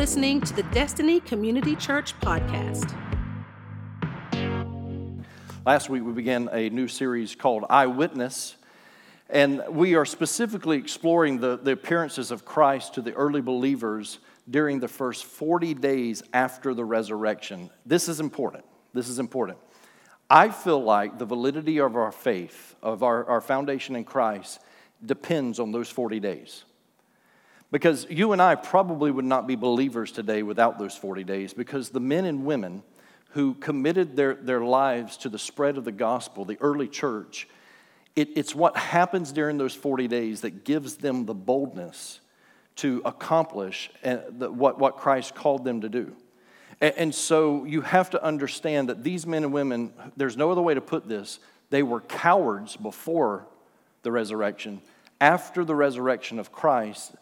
listening to the Destiny Community Church podcast. Last week we began a new series called Eyewitness, and we are specifically exploring the, the appearances of Christ to the early believers during the first 40 days after the resurrection. This is important. This is important. I feel like the validity of our faith, of our, our foundation in Christ, depends on those 40 days. Because you and I probably would not be believers today without those 40 days, because the men and women who committed their, their lives to the spread of the gospel, the early church, it, it's what happens during those 40 days that gives them the boldness to accomplish uh, what, what Christ called them to do. And so you have to understand that these men and women, there's no other way to put this, they were cowards before the resurrection. After the resurrection of Christ,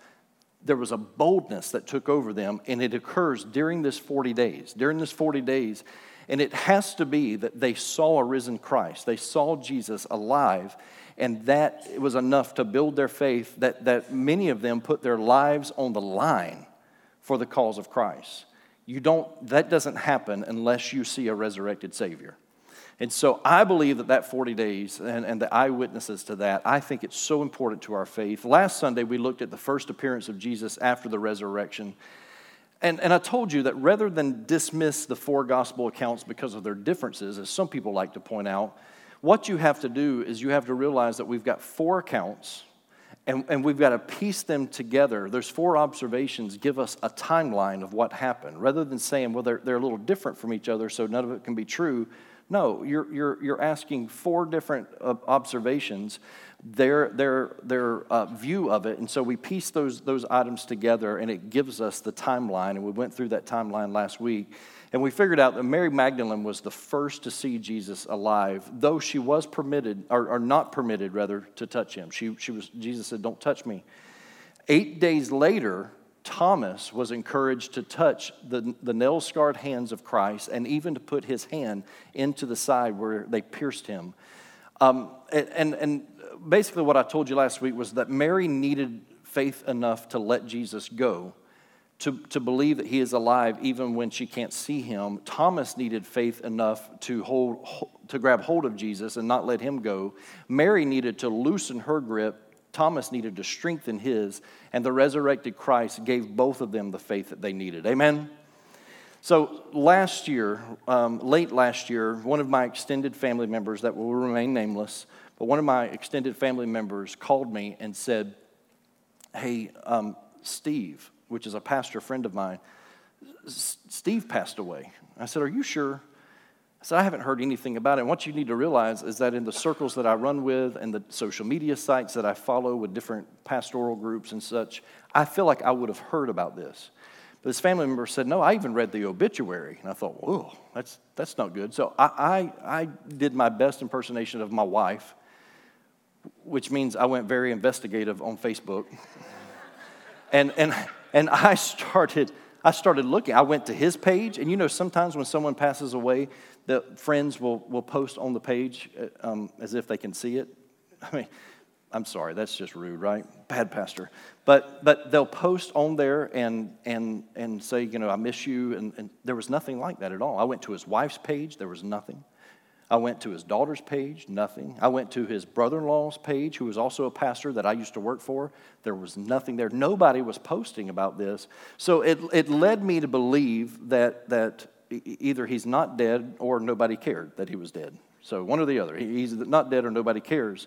there was a boldness that took over them, and it occurs during this 40 days. During this 40 days, and it has to be that they saw a risen Christ. They saw Jesus alive, and that was enough to build their faith that, that many of them put their lives on the line for the cause of Christ. You don't, that doesn't happen unless you see a resurrected Savior. And so I believe that that 40 days and, and the eyewitnesses to that, I think it's so important to our faith. Last Sunday, we looked at the first appearance of Jesus after the resurrection. And, and I told you that rather than dismiss the four gospel accounts because of their differences, as some people like to point out, what you have to do is you have to realize that we've got four accounts and, and we've got to piece them together. There's four observations give us a timeline of what happened. Rather than saying, well, they're, they're a little different from each other, so none of it can be true, no, you're, you're, you're asking four different uh, observations, their, their, their uh, view of it. And so we piece those, those items together and it gives us the timeline. And we went through that timeline last week. And we figured out that Mary Magdalene was the first to see Jesus alive, though she was permitted, or, or not permitted rather, to touch him. She, she was, Jesus said, Don't touch me. Eight days later, Thomas was encouraged to touch the, the nail scarred hands of Christ and even to put his hand into the side where they pierced him. Um, and, and basically, what I told you last week was that Mary needed faith enough to let Jesus go. To, to believe that he is alive even when she can't see him. Thomas needed faith enough to, hold, to grab hold of Jesus and not let him go. Mary needed to loosen her grip Thomas needed to strengthen his, and the resurrected Christ gave both of them the faith that they needed. Amen? So, last year, um, late last year, one of my extended family members that will remain nameless, but one of my extended family members called me and said, Hey, um, Steve, which is a pastor friend of mine, Steve passed away. I said, Are you sure? I said, I haven't heard anything about it. And what you need to realize is that in the circles that I run with and the social media sites that I follow with different pastoral groups and such, I feel like I would have heard about this. But this family member said, No, I even read the obituary. And I thought, Whoa, that's, that's not good. So I, I, I did my best impersonation of my wife, which means I went very investigative on Facebook. and, and, and I started. I started looking. I went to his page, and you know, sometimes when someone passes away, the friends will, will post on the page uh, um, as if they can see it. I mean, I'm sorry, that's just rude, right? Bad pastor. But, but they'll post on there and, and, and say, you know, I miss you. And, and there was nothing like that at all. I went to his wife's page, there was nothing. I went to his daughter's page, nothing. I went to his brother in law's page, who was also a pastor that I used to work for. There was nothing there. Nobody was posting about this. So it, it led me to believe that, that either he's not dead or nobody cared that he was dead. So one or the other. He's not dead or nobody cares.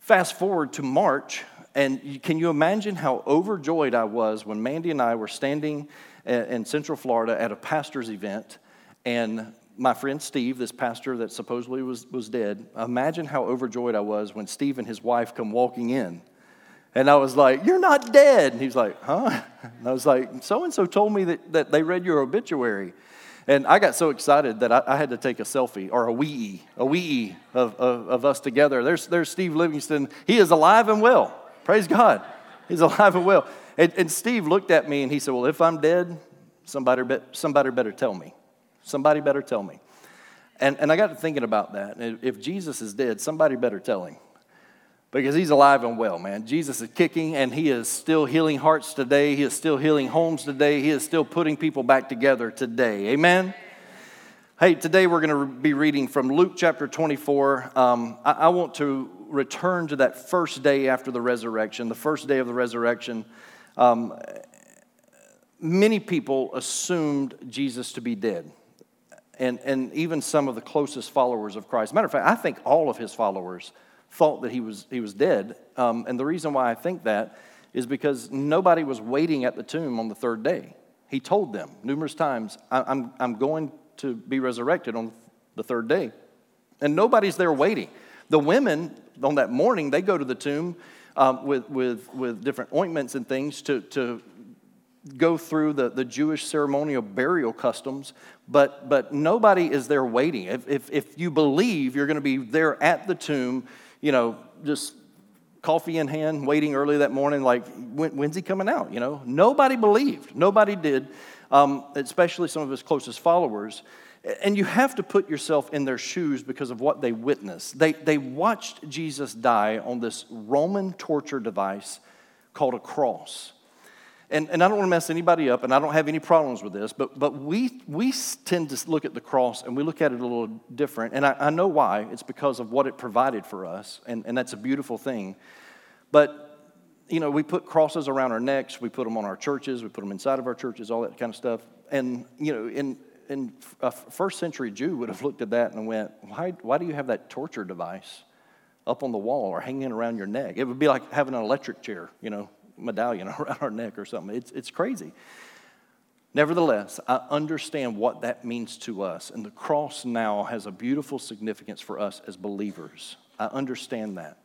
Fast forward to March, and can you imagine how overjoyed I was when Mandy and I were standing in Central Florida at a pastor's event, and my friend Steve, this pastor that supposedly was, was dead, imagine how overjoyed I was when Steve and his wife come walking in. And I was like, You're not dead. And he's like, Huh? And I was like, So and so told me that, that they read your obituary. And I got so excited that I, I had to take a selfie or a wee, a wee of, of, of, us together. There's, there's Steve Livingston. He is alive and well. Praise God. He's alive and well. And, and Steve looked at me and he said, Well, if I'm dead, somebody, be, somebody better tell me. Somebody better tell me. And, and I got to thinking about that. If Jesus is dead, somebody better tell him. Because he's alive and well, man. Jesus is kicking and he is still healing hearts today. He is still healing homes today. He is still putting people back together today. Amen? Hey, today we're going to be reading from Luke chapter 24. Um, I, I want to return to that first day after the resurrection, the first day of the resurrection. Um, many people assumed Jesus to be dead. And, and even some of the closest followers of Christ. Matter of fact, I think all of his followers thought that he was, he was dead. Um, and the reason why I think that is because nobody was waiting at the tomb on the third day. He told them numerous times, I'm, I'm going to be resurrected on the third day. And nobody's there waiting. The women on that morning, they go to the tomb um, with, with, with different ointments and things to, to go through the, the Jewish ceremonial burial customs, but, but nobody is there waiting. If, if, if you believe you're going to be there at the tomb, you know, just coffee in hand, waiting early that morning, like, when, when's he coming out? You know, nobody believed. Nobody did, um, especially some of his closest followers. And you have to put yourself in their shoes because of what they witnessed. They, they watched Jesus die on this Roman torture device called a cross and, and I don't want to mess anybody up, and I don't have any problems with this, but, but we, we tend to look at the cross and we look at it a little different. And I, I know why. It's because of what it provided for us, and, and that's a beautiful thing. But you know, we put crosses around our necks, we put them on our churches, we put them inside of our churches, all that kind of stuff. And, you know, in, in a first century Jew would have looked at that and went, why, why do you have that torture device up on the wall or hanging around your neck? It would be like having an electric chair, you know, medallion around our neck or something. It's, it's crazy. Nevertheless, I understand what that means to us, and the cross now has a beautiful significance for us as believers. I understand that.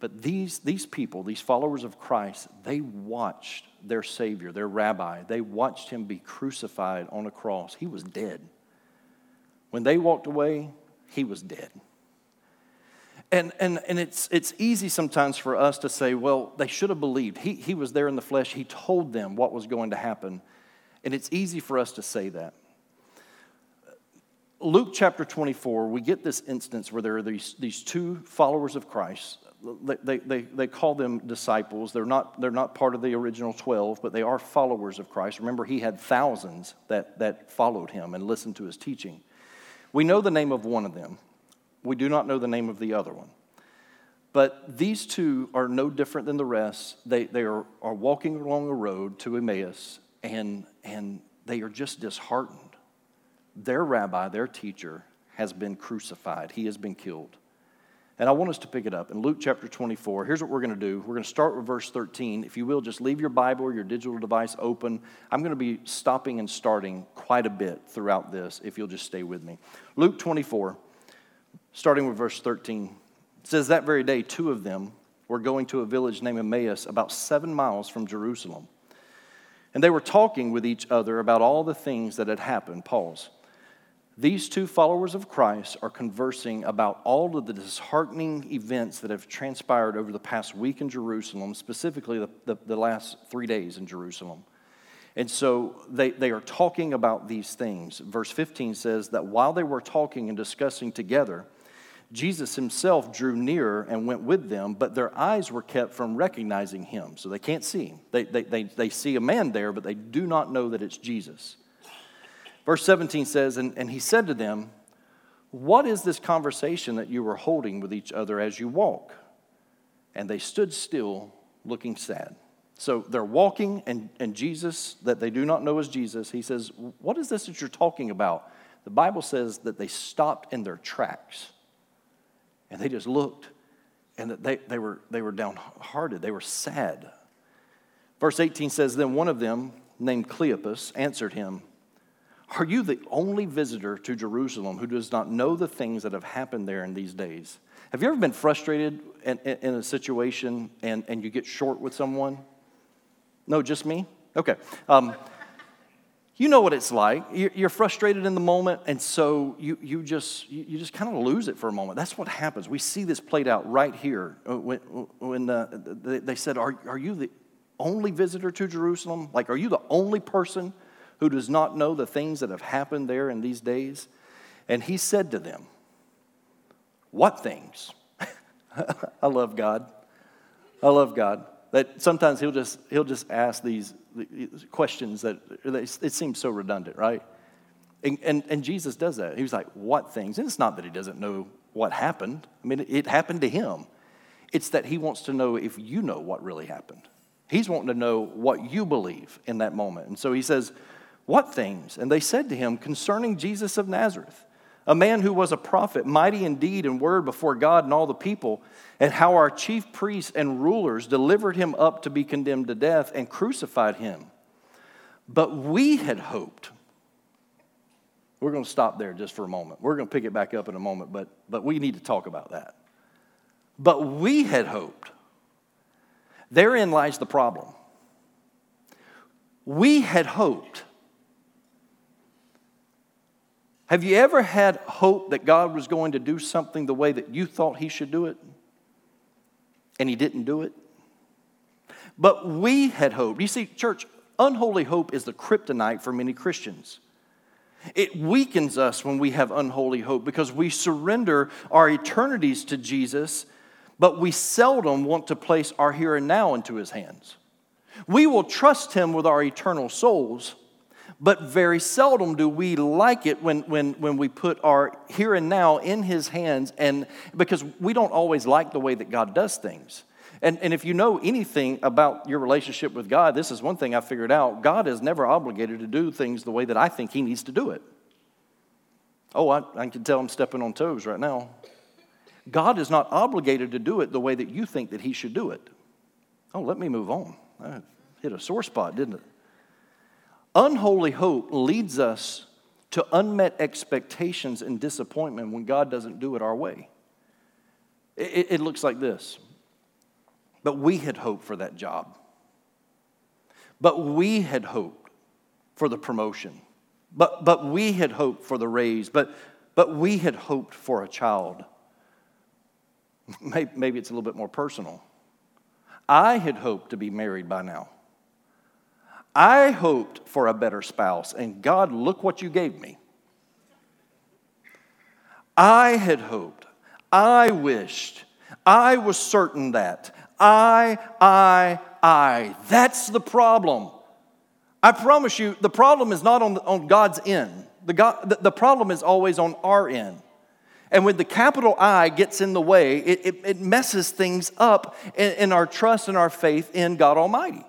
But these, these people, these followers of Christ, they watched their Savior, their rabbi, they watched him be crucified on a cross. He was dead. When they walked away, he was dead. And, and, and it's, it's easy sometimes for us to say, well, they should have believed. He, he was there in the flesh, he told them what was going to happen. And it's easy for us to say that. Luke chapter 24, we get this instance where there are these, these two followers of Christ. They, they, they call them disciples. They're not, they're not part of the original 12, but they are followers of Christ. Remember, he had thousands that, that followed him and listened to his teaching. We know the name of one of them. We do not know the name of the other one. But these two are no different than the rest. They, they are, are walking along a road to Emmaus, and, and they are just disheartened. Their rabbi, their teacher, has been crucified, he has been killed. And I want us to pick it up in Luke chapter 24. Here's what we're going to do. We're going to start with verse 13. If you will, just leave your Bible or your digital device open. I'm going to be stopping and starting quite a bit throughout this, if you'll just stay with me. Luke 24 starting with verse 13. It says, That very day, two of them were going to a village named Emmaus, about seven miles from Jerusalem. And they were talking with each other about all the things that had happened. Pause. These two followers of Christ are conversing about all of the disheartening events that have transpired over the past week in Jerusalem, specifically the, the, the last three days in Jerusalem. And so they, they are talking about these things. Verse 15 says that while they were talking and discussing together, Jesus himself drew near and went with them, but their eyes were kept from recognizing him. So they can't see him. They, they, they, they see a man there, but they do not know that it's Jesus. Verse 17 says, and, and he said to them, What is this conversation that you were holding with each other as you walk? And they stood still, looking sad. So they're walking, and, and Jesus, that they do not know is Jesus, he says, What is this that you're talking about? The Bible says that they stopped in their tracks. And they just looked and they, they, were, they were downhearted. They were sad. Verse 18 says, Then one of them, named Cleopas, answered him, Are you the only visitor to Jerusalem who does not know the things that have happened there in these days? Have you ever been frustrated in, in, in a situation and, and you get short with someone? No, just me? Okay. Um, you know what it's like. You're frustrated in the moment, and so you, you just, you just kind of lose it for a moment. That's what happens. We see this played out right here uh, when, when uh, they said, are, are you the only visitor to Jerusalem? Like, are you the only person who does not know the things that have happened there in these days? And he said to them, What things? I love God. I love God. That sometimes he'll just, he'll just ask these questions that it seems so redundant, right? And, and, and, Jesus does that. He was like, What things? And it's not that he doesn't know what happened. I mean, it, it happened to him. It's that he wants to know if you know what really happened. He's wanting to know what you believe in that moment. And so he says, What things? And they said to him, Concerning Jesus of Nazareth, a man who was a prophet, mighty indeed in deed and word before God and all the people, and how our chief priests and rulers delivered him up to be condemned to death and crucified him. But we had hoped. We're going to stop there just for a moment. We're going to pick it back up in a moment, but, but we need to talk about that. But we had hoped. Therein lies the problem. We had hoped. Have you ever had hope that God was going to do something the way that you thought He should do it? And He didn't do it? But we had hoped. You see, church, unholy hope is the kryptonite for many Christians. It weakens us when we have unholy hope because we surrender our eternities to Jesus but we seldom want to place our here and now into his hands. We will trust him with our eternal souls, but very seldom do we like it when, when, when we put our here and now in his hands, and because we don't always like the way that God does things. And, and if you know anything about your relationship with God, this is one thing I figured out God is never obligated to do things the way that I think he needs to do it. Oh, I, I can tell I'm stepping on toes right now. God is not obligated to do it the way that you think that He should do it. Oh, let me move on. I hit a sore spot, didn't it? Unholy hope leads us to unmet expectations and disappointment when God doesn't do it our way. It, it, looks like this. But we had hoped for that job. But we had hoped for the promotion. But, but we had hoped for the raise. But, but we had hoped for a child. Maybe it's a little bit more personal. I had hoped to be married by now. I hoped for a better spouse, and God, look what you gave me. I had hoped, I wished, I was certain that. I, I, I. That's the problem. I promise you, the problem is not on, on God's end. The, God, the, the problem is always on our end. And when the capital I gets in the way, it, it, it messes things up in, in our trust and our faith in God Almighty.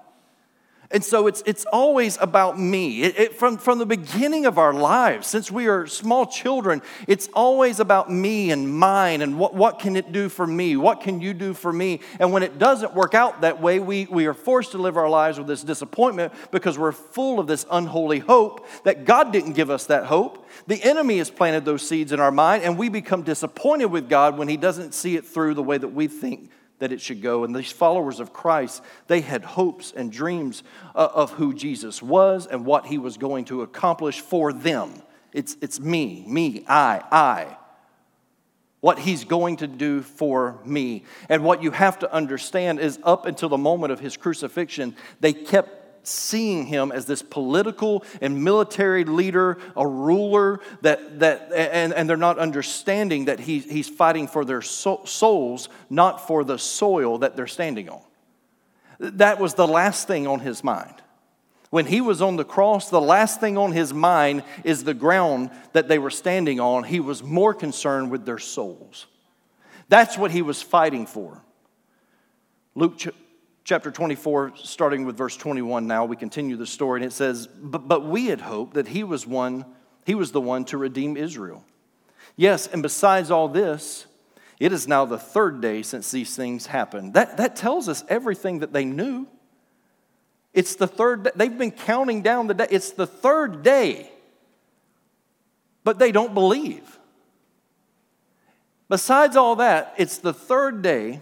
And so it's, it's always about me. It, it, from, from the beginning of our lives, since we are small children, it's always about me and mine and what, what can it do for me? What can you do for me? And when it doesn't work out that way, we, we are forced to live our lives with this disappointment because we're full of this unholy hope that God didn't give us that hope. The enemy has planted those seeds in our mind, and we become disappointed with God when He doesn't see it through the way that we think that it should go. And these followers of Christ, they had hopes and dreams uh, of who Jesus was and what he was going to accomplish for them. It's, it's me, me, I, I. What he's going to do for me. And what you have to understand is up until the moment of his crucifixion, they kept seeing him as this political and military leader, a ruler, that, that, and, and they're not understanding that he, he's fighting for their souls, not for the soil that they're standing on. That was the last thing on his mind. When he was on the cross, the last thing on his mind is the ground that they were standing on. He was more concerned with their souls. That's what he was fighting for. Luke chapter 24, starting with verse 21 now, we continue the story, and it says, But, but we had hoped that he was one, he was the one to redeem Israel. Yes, and besides all this, it is now the third day since these things happened. That, that tells us everything that they knew. It's the third day. They've been counting down the day. It's the third day. But they don't believe. Besides all that, it's the third day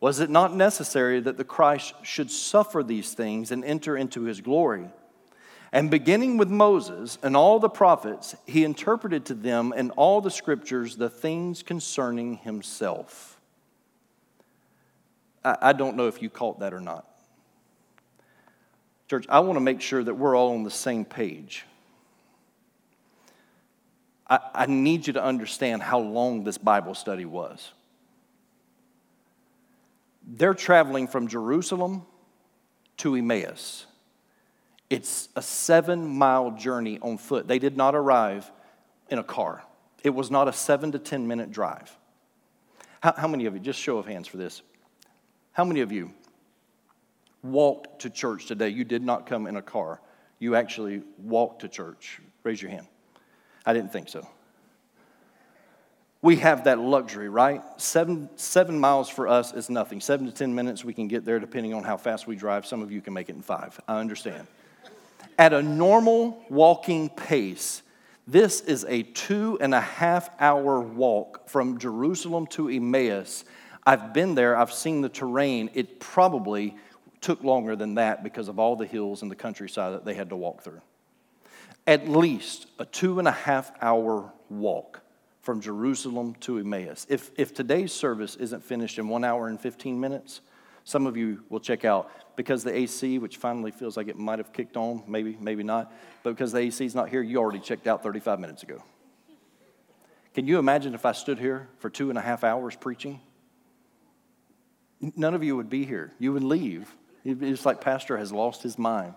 Was it not necessary that the Christ should suffer these things and enter into his glory? And beginning with Moses and all the prophets, he interpreted to them in all the scriptures the things concerning himself. I, don't know if you caught that or not. Church, I want to make sure that we're all on the same page. I, I need you to understand how long this Bible study was. They're traveling from Jerusalem to Emmaus. It's a seven mile journey on foot. They did not arrive in a car, it was not a seven to 10 minute drive. How, how many of you, just show of hands for this, how many of you walked to church today? You did not come in a car, you actually walked to church. Raise your hand. I didn't think so. We have that luxury, right? Seven, seven miles for us is nothing. Seven to 10 minutes, we can get there depending on how fast we drive. Some of you can make it in five. I understand. At a normal walking pace, this is a two and a half hour walk from Jerusalem to Emmaus. I've been there, I've seen the terrain. It probably took longer than that because of all the hills and the countryside that they had to walk through. At least a two and a half hour walk from Jerusalem to Emmaus. If, if today's service isn't finished in one hour and 15 minutes, some of you will check out because the AC, which finally feels like it might have kicked on, maybe, maybe not, but because the AC is not here, you already checked out 35 minutes ago. Can you imagine if I stood here for two and a half hours preaching? None of you would be here. You would leave. It's like Pastor has lost his mind.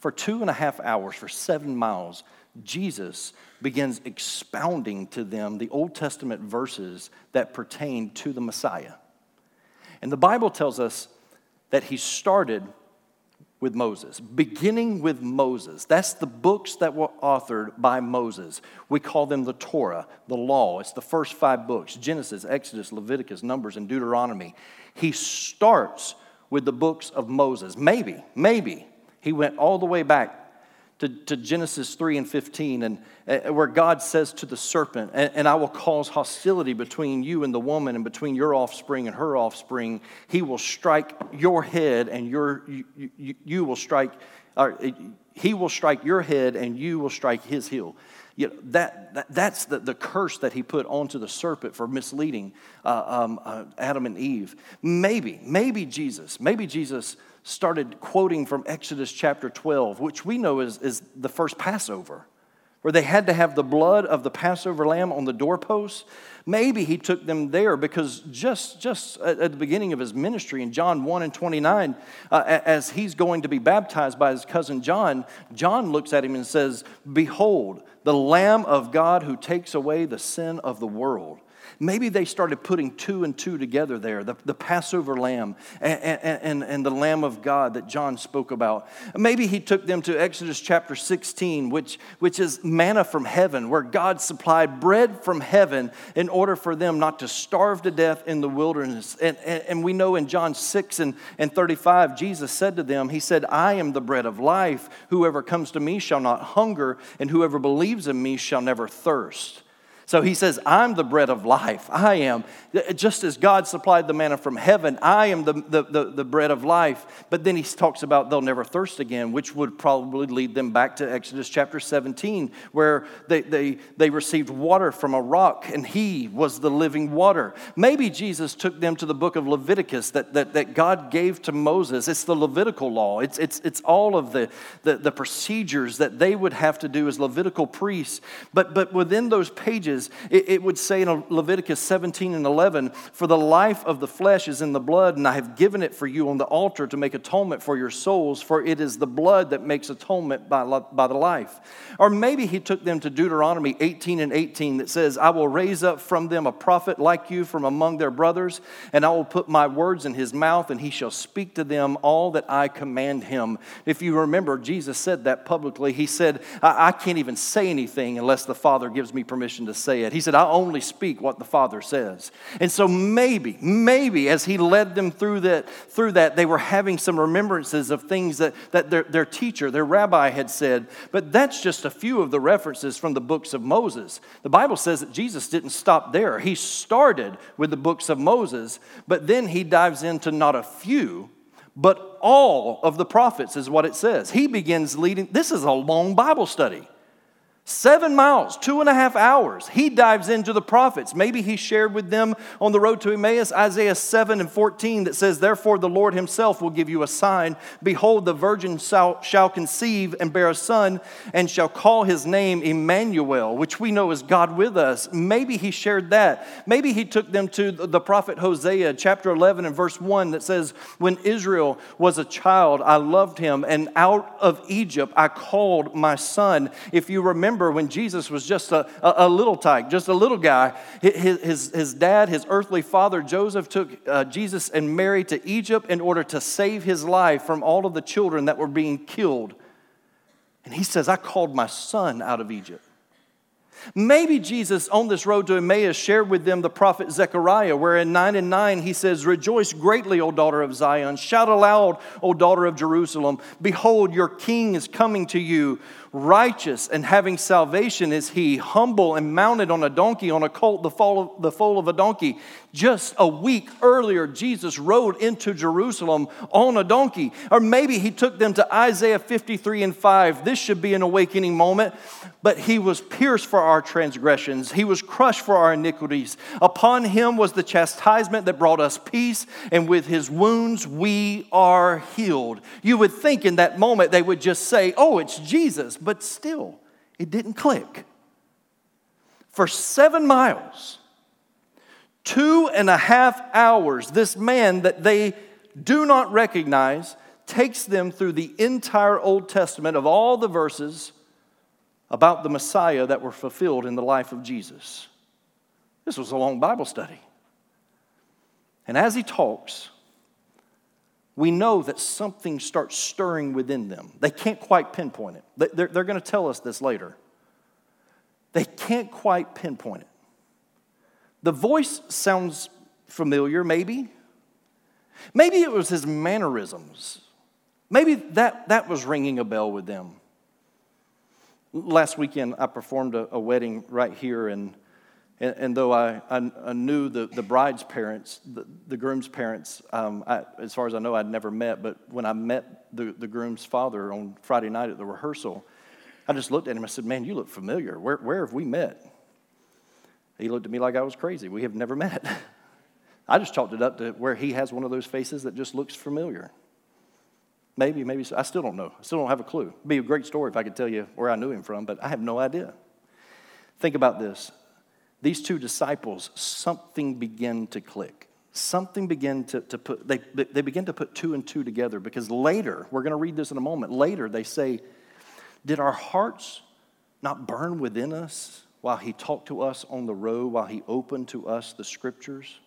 For two and a half hours, for seven miles, Jesus begins expounding to them the Old Testament verses that pertain to the Messiah. And the Bible tells us that he started with Moses, beginning with Moses. That's the books that were authored by Moses. We call them the Torah, the law. It's the first five books Genesis, Exodus, Leviticus, Numbers, and Deuteronomy. He starts with the books of Moses. Maybe, maybe he went all the way back to, to Genesis 3 and 15, and uh, where God says to the serpent, and, and, I will cause hostility between you and the woman, and between your offspring and her offspring. He will strike your head, and your, you, you, you will strike, or he will strike your head, and you will strike his heel. You know, that, that, that's the, the curse that he put onto the serpent for misleading uh, um, uh, Adam and Eve. Maybe, maybe Jesus, maybe Jesus started quoting from Exodus chapter 12, which we know is, is the first Passover, where they had to have the blood of the Passover lamb on the doorposts. Maybe he took them there because just, just at the beginning of his ministry in John 1 and 29, uh, as he's going to be baptized by his cousin John, John looks at him and says, Behold, the Lamb of God who takes away the sin of the world. Maybe they started putting two and two together there the, the Passover lamb and, and, and the Lamb of God that John spoke about. Maybe he took them to Exodus chapter 16, which, which is manna from heaven, where God supplied bread from heaven in order for them not to starve to death in the wilderness. And, and, and we know in John 6 and, and 35, Jesus said to them, He said, I am the bread of life. Whoever comes to me shall not hunger, and whoever believes in me shall never thirst. So he says, I'm the bread of life. I am. Just as God supplied the manna from heaven, I am the, the, the, the, bread of life. But then he talks about they'll never thirst again, which would probably lead them back to Exodus chapter 17, where they, they, they received water from a rock and he was the living water. Maybe Jesus took them to the book of Leviticus that, that, that God gave to Moses. It's the Levitical law, it's, it's, it's all of the, the, the procedures that they would have to do as Levitical priests. But, but within those pages, it, it would say in Leviticus 17 and 11, For the life of the flesh is in the blood, and I have given it for you on the altar to make atonement for your souls, for it is the blood that makes atonement by, by the life. Or maybe he took them to Deuteronomy 18 and 18 that says, I will raise up from them a prophet like you from among their brothers, and I will put my words in his mouth, and he shall speak to them all that I command him. If you remember, Jesus said that publicly. He said, I, I can't even say anything unless the Father gives me permission to say it. He said, I only speak what the Father says. And so maybe, maybe as he led them through that, through that they were having some remembrances of things that, that their, their teacher, their rabbi had said. But that's just a few of the references from the books of Moses. The Bible says that Jesus didn't stop there. He started with the books of Moses, but then he dives into not a few, but all of the prophets, is what it says. He begins leading. This is a long Bible study. Seven miles, two and a half hours. He dives into the prophets. Maybe he shared with them on the road to Emmaus Isaiah 7 and 14 that says, Therefore the Lord himself will give you a sign. Behold, the virgin shall, conceive and bear a son, and shall call his name Emmanuel, which we know is God with us. Maybe he shared that. Maybe he took them to the prophet Hosea, chapter 11 and verse 1, that says, When Israel was a child, I loved him, and out of Egypt I called my son. If you remember, remember when Jesus was just a, a, a little tyke, just a little guy. His, his, his, dad, his earthly father, Joseph, took uh, Jesus and Mary to Egypt in order to save his life from all of the children that were being killed. And he says, I called my son out of Egypt. Maybe Jesus on this road to Emmaus shared with them the prophet Zechariah, where in 9 and 9 he says, Rejoice greatly, O daughter of Zion. Shout aloud, O daughter of Jerusalem. Behold, your king is coming to you righteous and having salvation is he, humble and mounted on a donkey, on a colt, the foal, of, the foal of a donkey. Just a week earlier, Jesus rode into Jerusalem on a donkey. Or maybe he took them to Isaiah 53 and 5. This should be an awakening moment. But he was pierced for our transgressions, he was crushed for our iniquities. Upon him was the chastisement that brought us peace, and with his wounds we are healed. You would think in that moment they would just say, Oh, it's Jesus but still, it didn't click. For seven miles, two and a half hours, this man that they do not recognize takes them through the entire Old Testament of all the verses about the Messiah that were fulfilled in the life of Jesus. This was a long Bible study. And as he talks, we know that something starts stirring within them. They can't quite pinpoint it. They're, they're going to tell us this later. They can't quite pinpoint it. The voice sounds familiar, maybe. Maybe it was his mannerisms. Maybe that, that was ringing a bell with them. Last weekend, I performed a, a wedding right here in and, and though I, I, I, knew the, the bride's parents, the, the groom's parents, um, I, as far as I know, I'd never met, but when I met the, the groom's father on Friday night at the rehearsal, I just looked at him. I said, Man, you look familiar. Where, where have we met? He looked at me like I was crazy. We have never met. I just chalked it up to where he has one of those faces that just looks familiar. Maybe, maybe. I still don't know. I still don't have a clue. It'd be a great story if I could tell you where I knew him from, but I have no idea. Think about this these two disciples, something began to click. Something began to, to put, they, they begin to put two and two together because later, we're going to read this in a moment, later they say, Did our hearts not burn within us while he talked to us on the road, while he opened to us the scriptures?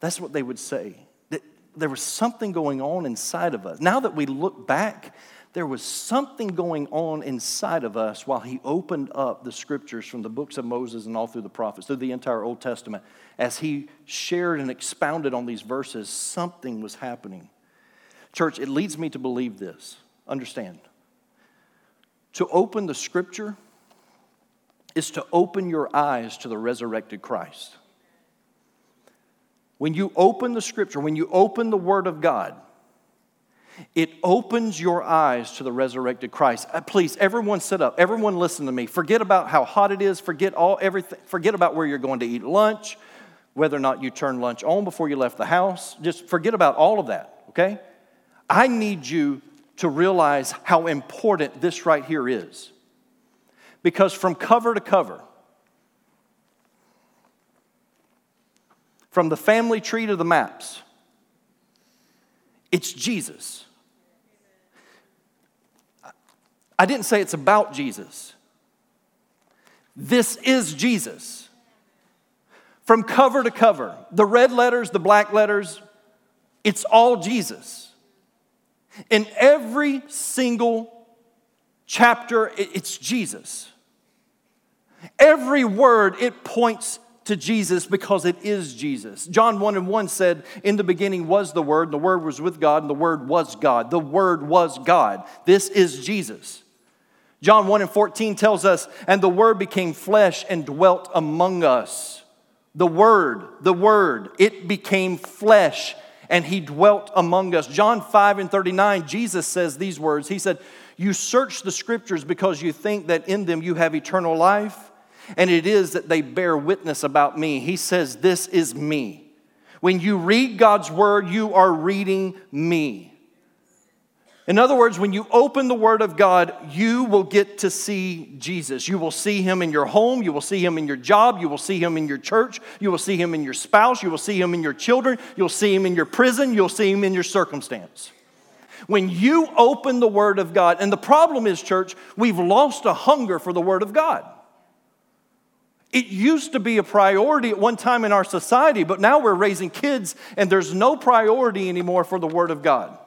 That's what they would say. That there was something going on inside of us. Now that we look back, there was something going on inside of us while he opened up the scriptures from the books of Moses and all through the prophets, through the entire Old Testament. As he shared and expounded on these verses, something was happening. Church, it leads me to believe this. Understand. To open the scripture is to open your eyes to the resurrected Christ. When you open the scripture, when you open the Word of God, it opens your eyes to the resurrected Christ. Uh, please, everyone sit up. Everyone listen to me. Forget about how hot it is. Forget all everything. Forget about where you're going to eat lunch, whether or not you turned lunch on before you left the house. Just forget about all of that, okay? I need you to realize how important this right here is. Because from cover to cover, from the family tree to the maps, it's Jesus. I didn't say it's about Jesus. This is Jesus. From cover to cover, the red letters, the black letters, it's all Jesus. In every single chapter, it's Jesus. Every word, it points to Jesus because it is Jesus. John 1 and 1 said, In the beginning was the Word, and the Word was with God, and the Word was God. The Word was God. This is Jesus. John 1 and 14 tells us, And the Word became flesh and dwelt among us. The Word, the Word, it became flesh and He dwelt among us. John 5 and 39, Jesus says these words He said, You search the Scriptures because you think that in them you have eternal life and it is that they bear witness about me. He says, This is me. When you read God's word, you are reading me. In other words, when you open the Word of God, you will get to see Jesus. You will see Him in your home. You will see Him in your job. You will see Him in your church. You will see Him in your spouse. You will see Him in your children. You'll see Him in your prison. You'll see Him in your circumstance. When you open the Word of God, and the problem is, church, we've lost a hunger for the Word of God. It used to be a priority at one time in our society, but now we're raising kids and there's no priority anymore for the Word of God.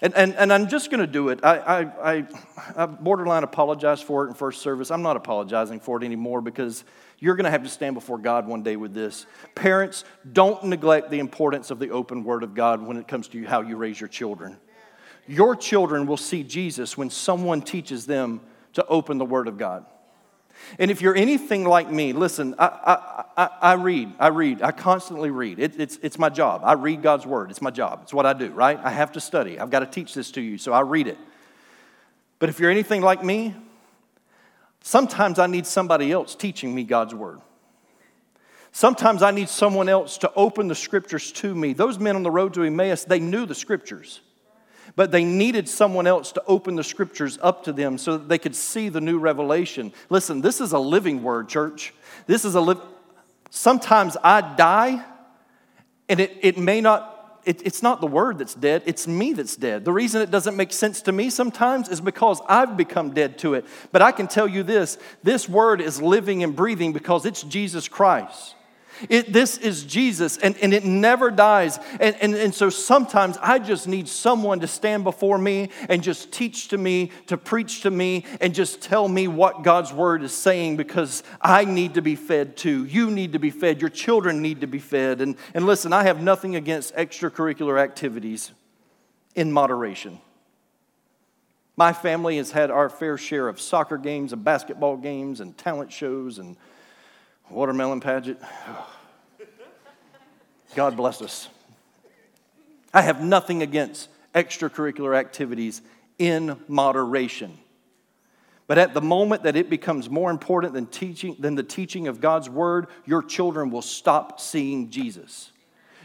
And, and, and I'm just going to do it. I, I, I, I borderline apologize for it in first service. I'm not apologizing for it anymore because you're going to have to stand before God one day with this. Parents, don't neglect the importance of the open Word of God when it comes to how you raise your children. Your children will see Jesus when someone teaches them to open the Word of God. And if you're anything like me, listen, I, I, I, I read, I read, I constantly read. It, it's, it's my job. I read God's word. It's my job. It's what I do, right? I have to study. I've got to teach this to you, so I read it. But if you're anything like me, sometimes I need somebody else teaching me God's word. Sometimes I need someone else to open the scriptures to me. Those men on the road to Emmaus, they knew the scriptures but they needed someone else to open the scriptures up to them so that they could see the new revelation. Listen, this is a living word, church. This is a live. Sometimes I die, and it, it may not, it, it's not the word that's dead, it's me that's dead. The reason it doesn't make sense to me sometimes is because I've become dead to it. But I can tell you this this word is living and breathing because it's Jesus Christ. It, this is Jesus, and, and it never dies. And, and, and so sometimes I just need someone to stand before me and just teach to me, to preach to me, and just tell me what God's word is saying because I need to be fed too. You need to be fed. Your children need to be fed. And, and listen, I have nothing against extracurricular activities in moderation. My family has had our fair share of soccer games and basketball games and talent shows and watermelon pageant. God bless us. I have nothing against extracurricular activities in moderation. But at the moment that it becomes more important than, teaching, than the teaching of God's word, your children will stop seeing Jesus.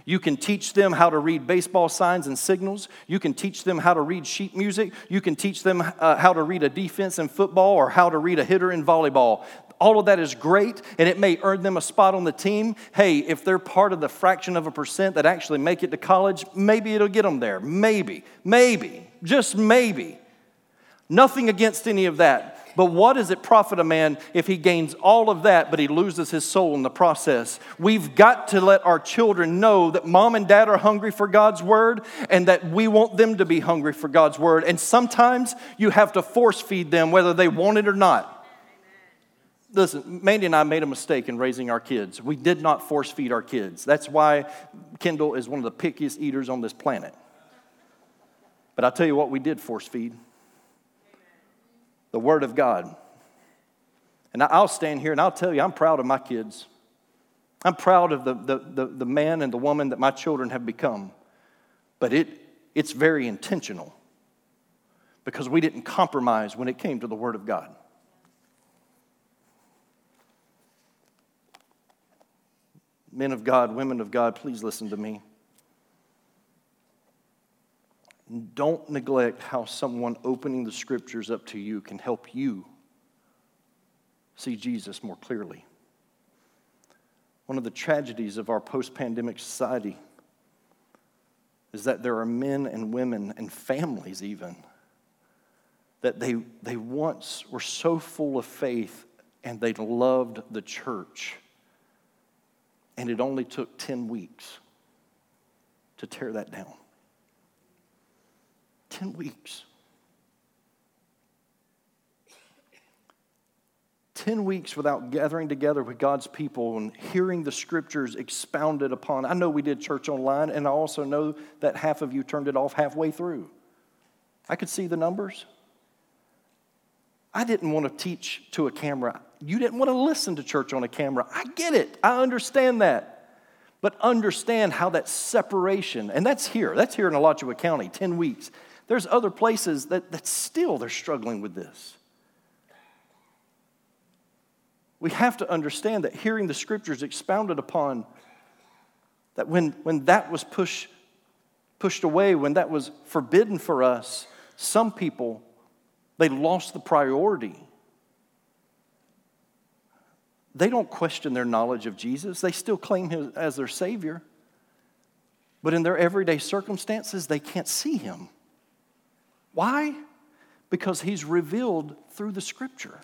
You can teach them how to read baseball signs and signals. You can teach them how to read sheet music. You can teach them uh, how to read a defense in football or how to read a hitter in volleyball all of that is great and it may earn them a spot on the team. Hey, if they're part of the fraction of a percent that actually make it to college, maybe it'll get them there. Maybe, maybe, just maybe. Nothing against any of that. But what does it profit a man if he gains all of that, but he loses his soul in the process? We've got to let our children know that mom and dad are hungry for God's word and that we want them to be hungry for God's word. And sometimes you have to force feed them whether they want it or not. Listen, Mandy and I made a mistake in raising our kids. We did not force feed our kids. That's why Kendall is one of the pickiest eaters on this planet. But I'll tell you what we did force feed the Word of God. And I'll stand here and I'll tell you, I'm proud of my kids. I'm proud of the, the, the, the man and the woman that my children have become. But it, it's very intentional because we didn't compromise when it came to the Word of God. Men of God, women of God, please listen to me. Don't neglect how someone opening the scriptures up to you can help you see Jesus more clearly. One of the tragedies of our post pandemic society is that there are men and women and families, even, that they, they once were so full of faith and they loved the church and it only took 10 weeks to tear that down. 10 weeks. 10 weeks without gathering together with God's people and hearing the scriptures expounded upon. I know we did church online, and I also know that half of you turned it off halfway through. I could see the numbers. I didn't want to teach to a camera. You didn't want to listen to church on a camera. I get it. I understand that. But understand how that separation, and that's here, that's here in Alachua County, 10 weeks. There's other places that, that still they're struggling with this. We have to understand that hearing the scriptures expounded upon, that when, when that was push, pushed away, when that was forbidden for us, some people, they lost the priority. They don't question their knowledge of Jesus, they still claim him as their Savior. But in their everyday circumstances, they can't see him. Why? Because he's revealed through the scripture.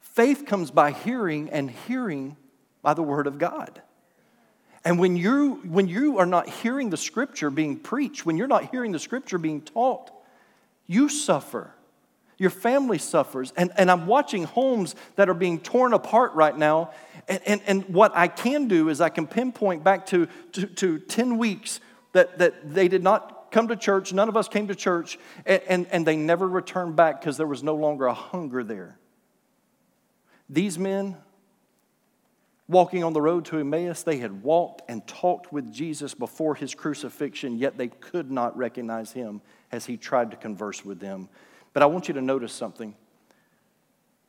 Faith comes by hearing, and hearing by the word of God. And when you, when you are not hearing the scripture being preached, when you're not hearing the scripture being taught, you suffer. Your family suffers. And, and I'm watching homes that are being torn apart right now. And, and, and what I can do is I can pinpoint back to, to, to 10 weeks that, that they did not come to church. None of us came to church. And, and, and they never returned back because there was no longer a hunger there. These men, walking on the road to Emmaus, they had walked and talked with Jesus before his crucifixion, yet they could not recognize him as he tried to converse with them. But I want you to notice something.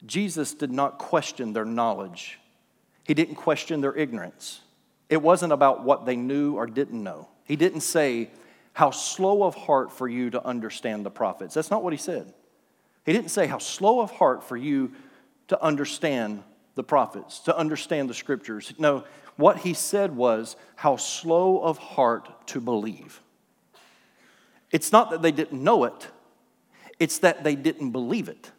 Jesus did not question their knowledge, he didn't question their ignorance. It wasn't about what they knew or didn't know. He didn't say, How slow of heart for you to understand the prophets. That's not what he said. He didn't say, How slow of heart for you to understand the prophets, to understand the scriptures. No, what he said was, how slow of heart to believe. It's not that they didn't know it, it's that they didn't believe it.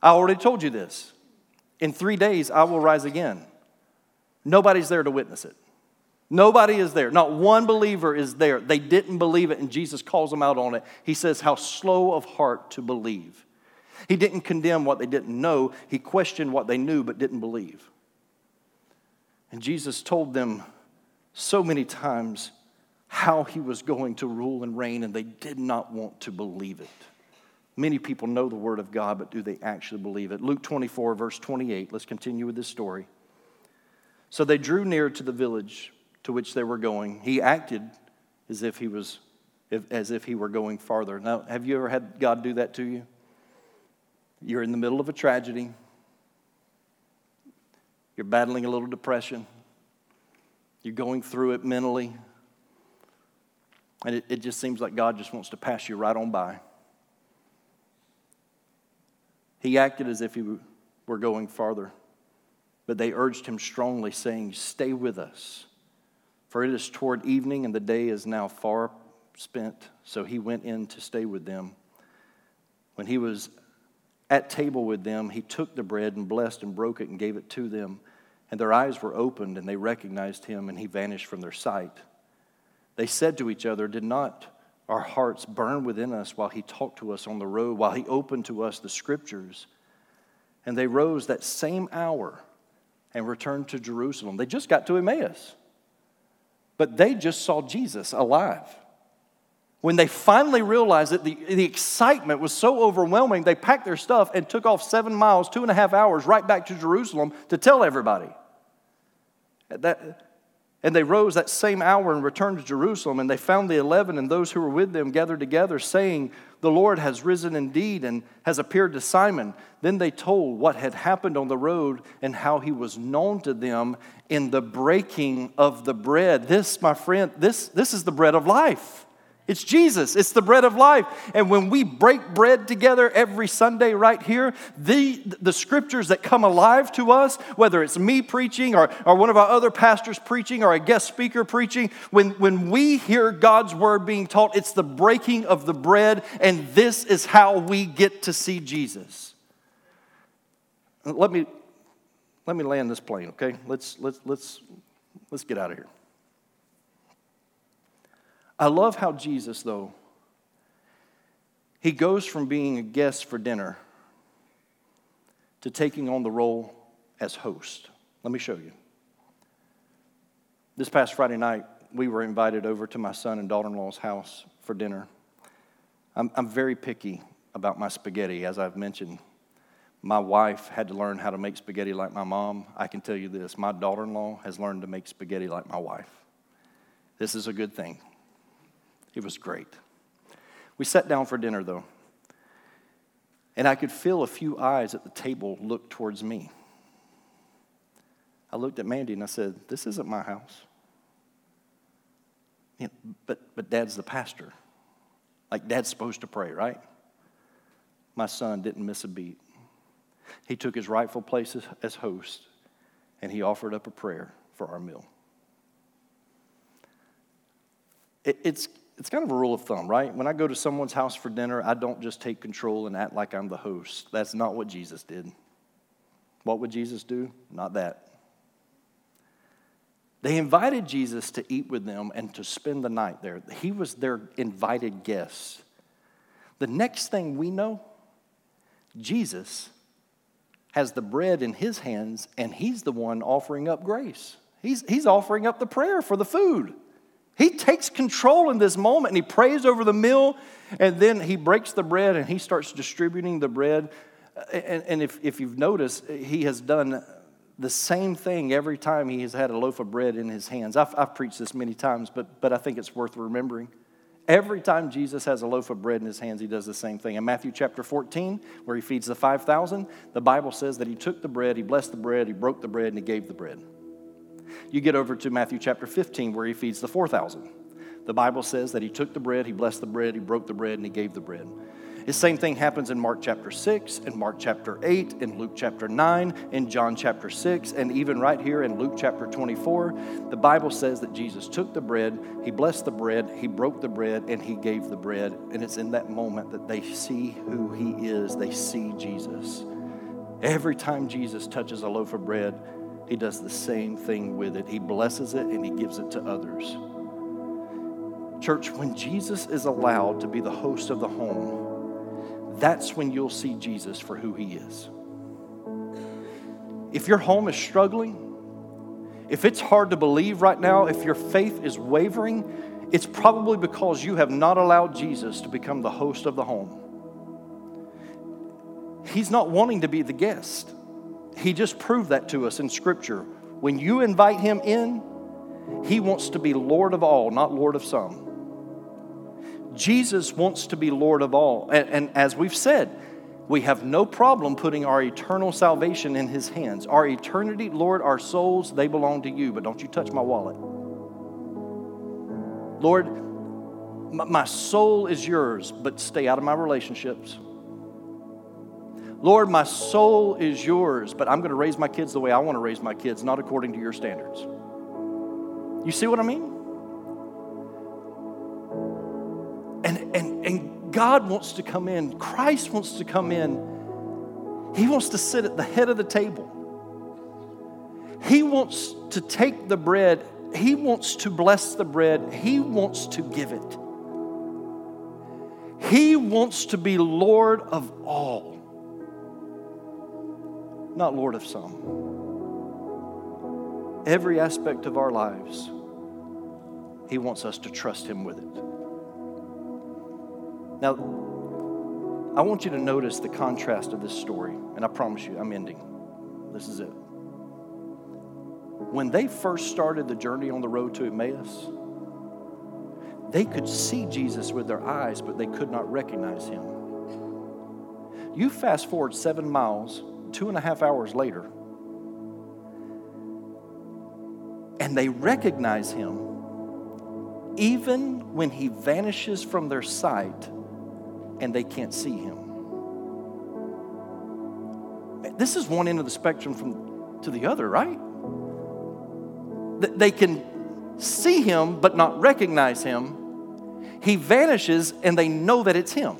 I already told you this. In three days, I will rise again. Nobody's there to witness it. Nobody is there. Not one believer is there. They didn't believe it, and Jesus calls them out on it. He says, How slow of heart to believe. He didn't condemn what they didn't know, he questioned what they knew but didn't believe. And Jesus told them so many times how he was going to rule and reign, and they did not want to believe it. Many people know the word of God, but do they actually believe it? Luke 24, verse 28. Let's continue with this story. So they drew near to the village to which they were going. He acted as if he was as if he were going farther. Now, have you ever had God do that to you? You're in the middle of a tragedy. You're battling a little depression. You're going through it mentally. And it, it just seems like God just wants to pass you right on by. He acted as if he were going farther, but they urged him strongly, saying, Stay with us, for it is toward evening, and the day is now far spent. So he went in to stay with them. When he was at table with them, he took the bread and blessed and broke it and gave it to them. And their eyes were opened and they recognized him and he vanished from their sight. They said to each other, Did not our hearts burn within us while he talked to us on the road, while he opened to us the scriptures? And they rose that same hour and returned to Jerusalem. They just got to Emmaus, but they just saw Jesus alive. When they finally realized that the, the excitement was so overwhelming, they packed their stuff and took off seven miles, two and a half hours, right back to Jerusalem to tell everybody. That, and they rose that same hour and returned to Jerusalem, and they found the eleven and those who were with them gathered together, saying, The Lord has risen indeed and has appeared to Simon. Then they told what had happened on the road and how he was known to them in the breaking of the bread. This, my friend, this, this is the bread of life. It's Jesus. It's the bread of life. And when we break bread together every Sunday right here, the, the scriptures that come alive to us, whether it's me preaching or, or one of our other pastors preaching or a guest speaker preaching, when, when we hear God's word being taught, it's the breaking of the bread, and this is how we get to see Jesus. Let me, let me land this plane, okay? Let's, let's, let's, let's get out of here. I love how Jesus, though, he goes from being a guest for dinner to taking on the role as host. Let me show you. This past Friday night, we were invited over to my son and daughter in law's house for dinner. I'm, I'm very picky about my spaghetti, as I've mentioned. My wife had to learn how to make spaghetti like my mom. I can tell you this my daughter in law has learned to make spaghetti like my wife. This is a good thing. It was great. We sat down for dinner, though, and I could feel a few eyes at the table look towards me. I looked at Mandy and I said, This isn't my house. But, but dad's the pastor. Like, dad's supposed to pray, right? My son didn't miss a beat. He took his rightful place as, as host and he offered up a prayer for our meal. It, it's, it's kind of a rule of thumb, right? When I go to someone's house for dinner, I don't just take control and act like I'm the host. That's not what Jesus did. What would Jesus do? Not that. They invited Jesus to eat with them and to spend the night there. He was their invited guest. The next thing we know, Jesus has the bread in his hands and he's the one offering up grace. He's, he's offering up the prayer for the food. He takes control in this moment and he prays over the meal and then he breaks the bread and he starts distributing the bread. And, and if, if you've noticed, he has done the same thing every time he has had a loaf of bread in his hands. I've, I've preached this many times, but, but I think it's worth remembering. Every time Jesus has a loaf of bread in his hands, he does the same thing. In Matthew chapter 14, where he feeds the 5,000, the Bible says that he took the bread, he blessed the bread, he broke the bread, and he gave the bread. You get over to Matthew chapter 15, where he feeds the 4,000. The Bible says that he took the bread, he blessed the bread, he broke the bread, and he gave the bread. The same thing happens in Mark chapter 6, in Mark chapter 8, in Luke chapter 9, in John chapter 6, and even right here in Luke chapter 24. The Bible says that Jesus took the bread, he blessed the bread, he broke the bread, and he gave the bread. And it's in that moment that they see who he is, they see Jesus. Every time Jesus touches a loaf of bread, he does the same thing with it. He blesses it and he gives it to others. Church, when Jesus is allowed to be the host of the home, that's when you'll see Jesus for who he is. If your home is struggling, if it's hard to believe right now, if your faith is wavering, it's probably because you have not allowed Jesus to become the host of the home. He's not wanting to be the guest. He just proved that to us in Scripture. When you invite Him in, He wants to be Lord of all, not Lord of some. Jesus wants to be Lord of all. And, and, as we've said, we have no problem putting our eternal salvation in His hands. Our eternity, Lord, our souls, they belong to you, but don't you touch my wallet. Lord, my soul is yours, but stay out of my relationships. Lord, my soul is yours, but I'm going to raise my kids the way I want to raise my kids, not according to your standards. You see what I mean? And, and, and God wants to come in, Christ wants to come in. He wants to sit at the head of the table. He wants to take the bread, He wants to bless the bread, He wants to give it. He wants to be Lord of all not Lord of some. Every aspect of our lives, He wants us to trust Him with it. Now, I want you to notice the contrast of this story, and I promise you, I'm ending. This is it. When they first started the journey on the road to Emmaus, they could see Jesus with their eyes, but they could not recognize him. You fast forward seven miles two and a half hours later. And they recognize him even when he vanishes from their sight and they can't see him. This is one end of the spectrum from to the other, right? They can see him but not recognize him. He vanishes and they know that it's him.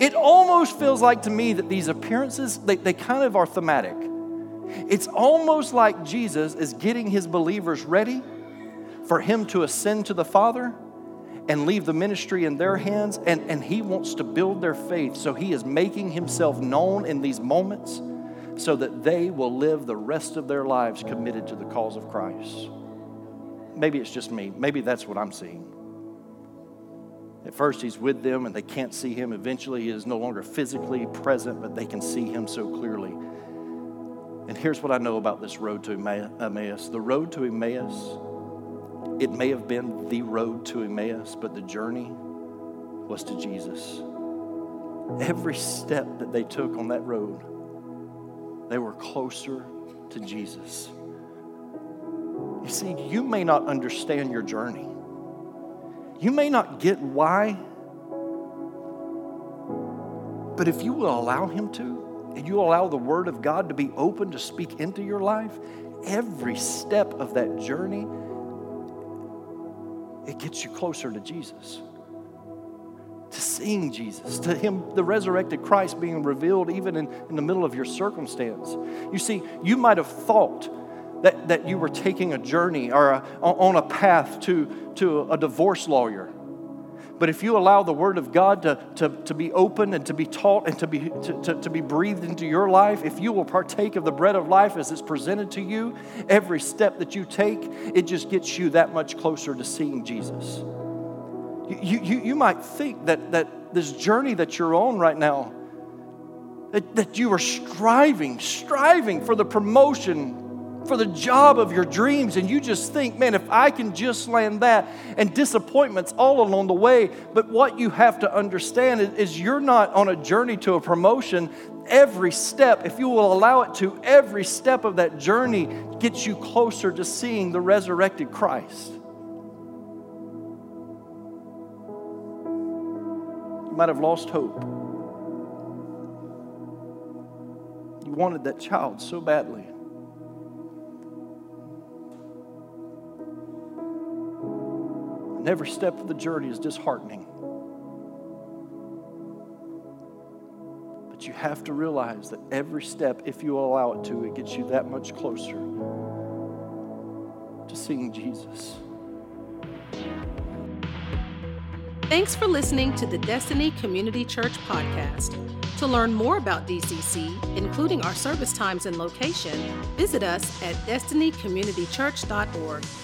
It almost feels like to me that these appearances, they, they kind of are thematic. It's almost like Jesus is getting his believers ready for him to ascend to the Father. and leave the ministry in their hands, and, and He wants to build their faith. So He is making Himself known in these moments so that they will live the rest of their lives committed to the cause of Christ. Maybe it's just me. Maybe that's what I'm seeing. At first, he's with them and they can't see him. Eventually, he is no longer physically present, but they can see him so clearly. And here's what I know about this road to Emmaus the road to Emmaus, it may have been the road to Emmaus, but the journey was to Jesus. Every step that they took on that road, they were closer to Jesus. You see, you may not understand your journey. You may not get why, but if you will allow Him to, and you allow the Word of God to be open to speak into your life, every step of that journey, it gets you closer to Jesus. To seeing Jesus, to Him, the resurrected Christ being revealed even in, in the middle of your circumstance. You see, you might have thought that, that you were taking a journey or a, on a path to, to a divorce lawyer. But if you allow the Word of God to, to, to be open and to be taught and to be, to, to, to, be breathed into your life, if you will partake of the bread of life as it's presented to you, every step that you take, it just gets you that much closer to seeing Jesus. You, you, you might think that, that this journey that you're on right now, that, that you are striving, striving for the promotion for the job of your dreams, and you just think, man, if I can just land that, and disappointments all along the way. But what you have to understand is, you're not on a journey to a promotion. Every step, if you will allow it to, every step of that journey gets you closer to seeing the resurrected Christ. You might have lost hope. You wanted that child so badly. And every step of the journey is disheartening. But you have to realize that every step, if you allow it to, it gets you that much closer to seeing Jesus. Thanks for listening to the Destiny Community Church podcast. To learn more about DCC, including our service times and location, visit us at destinycommunitychurch.org.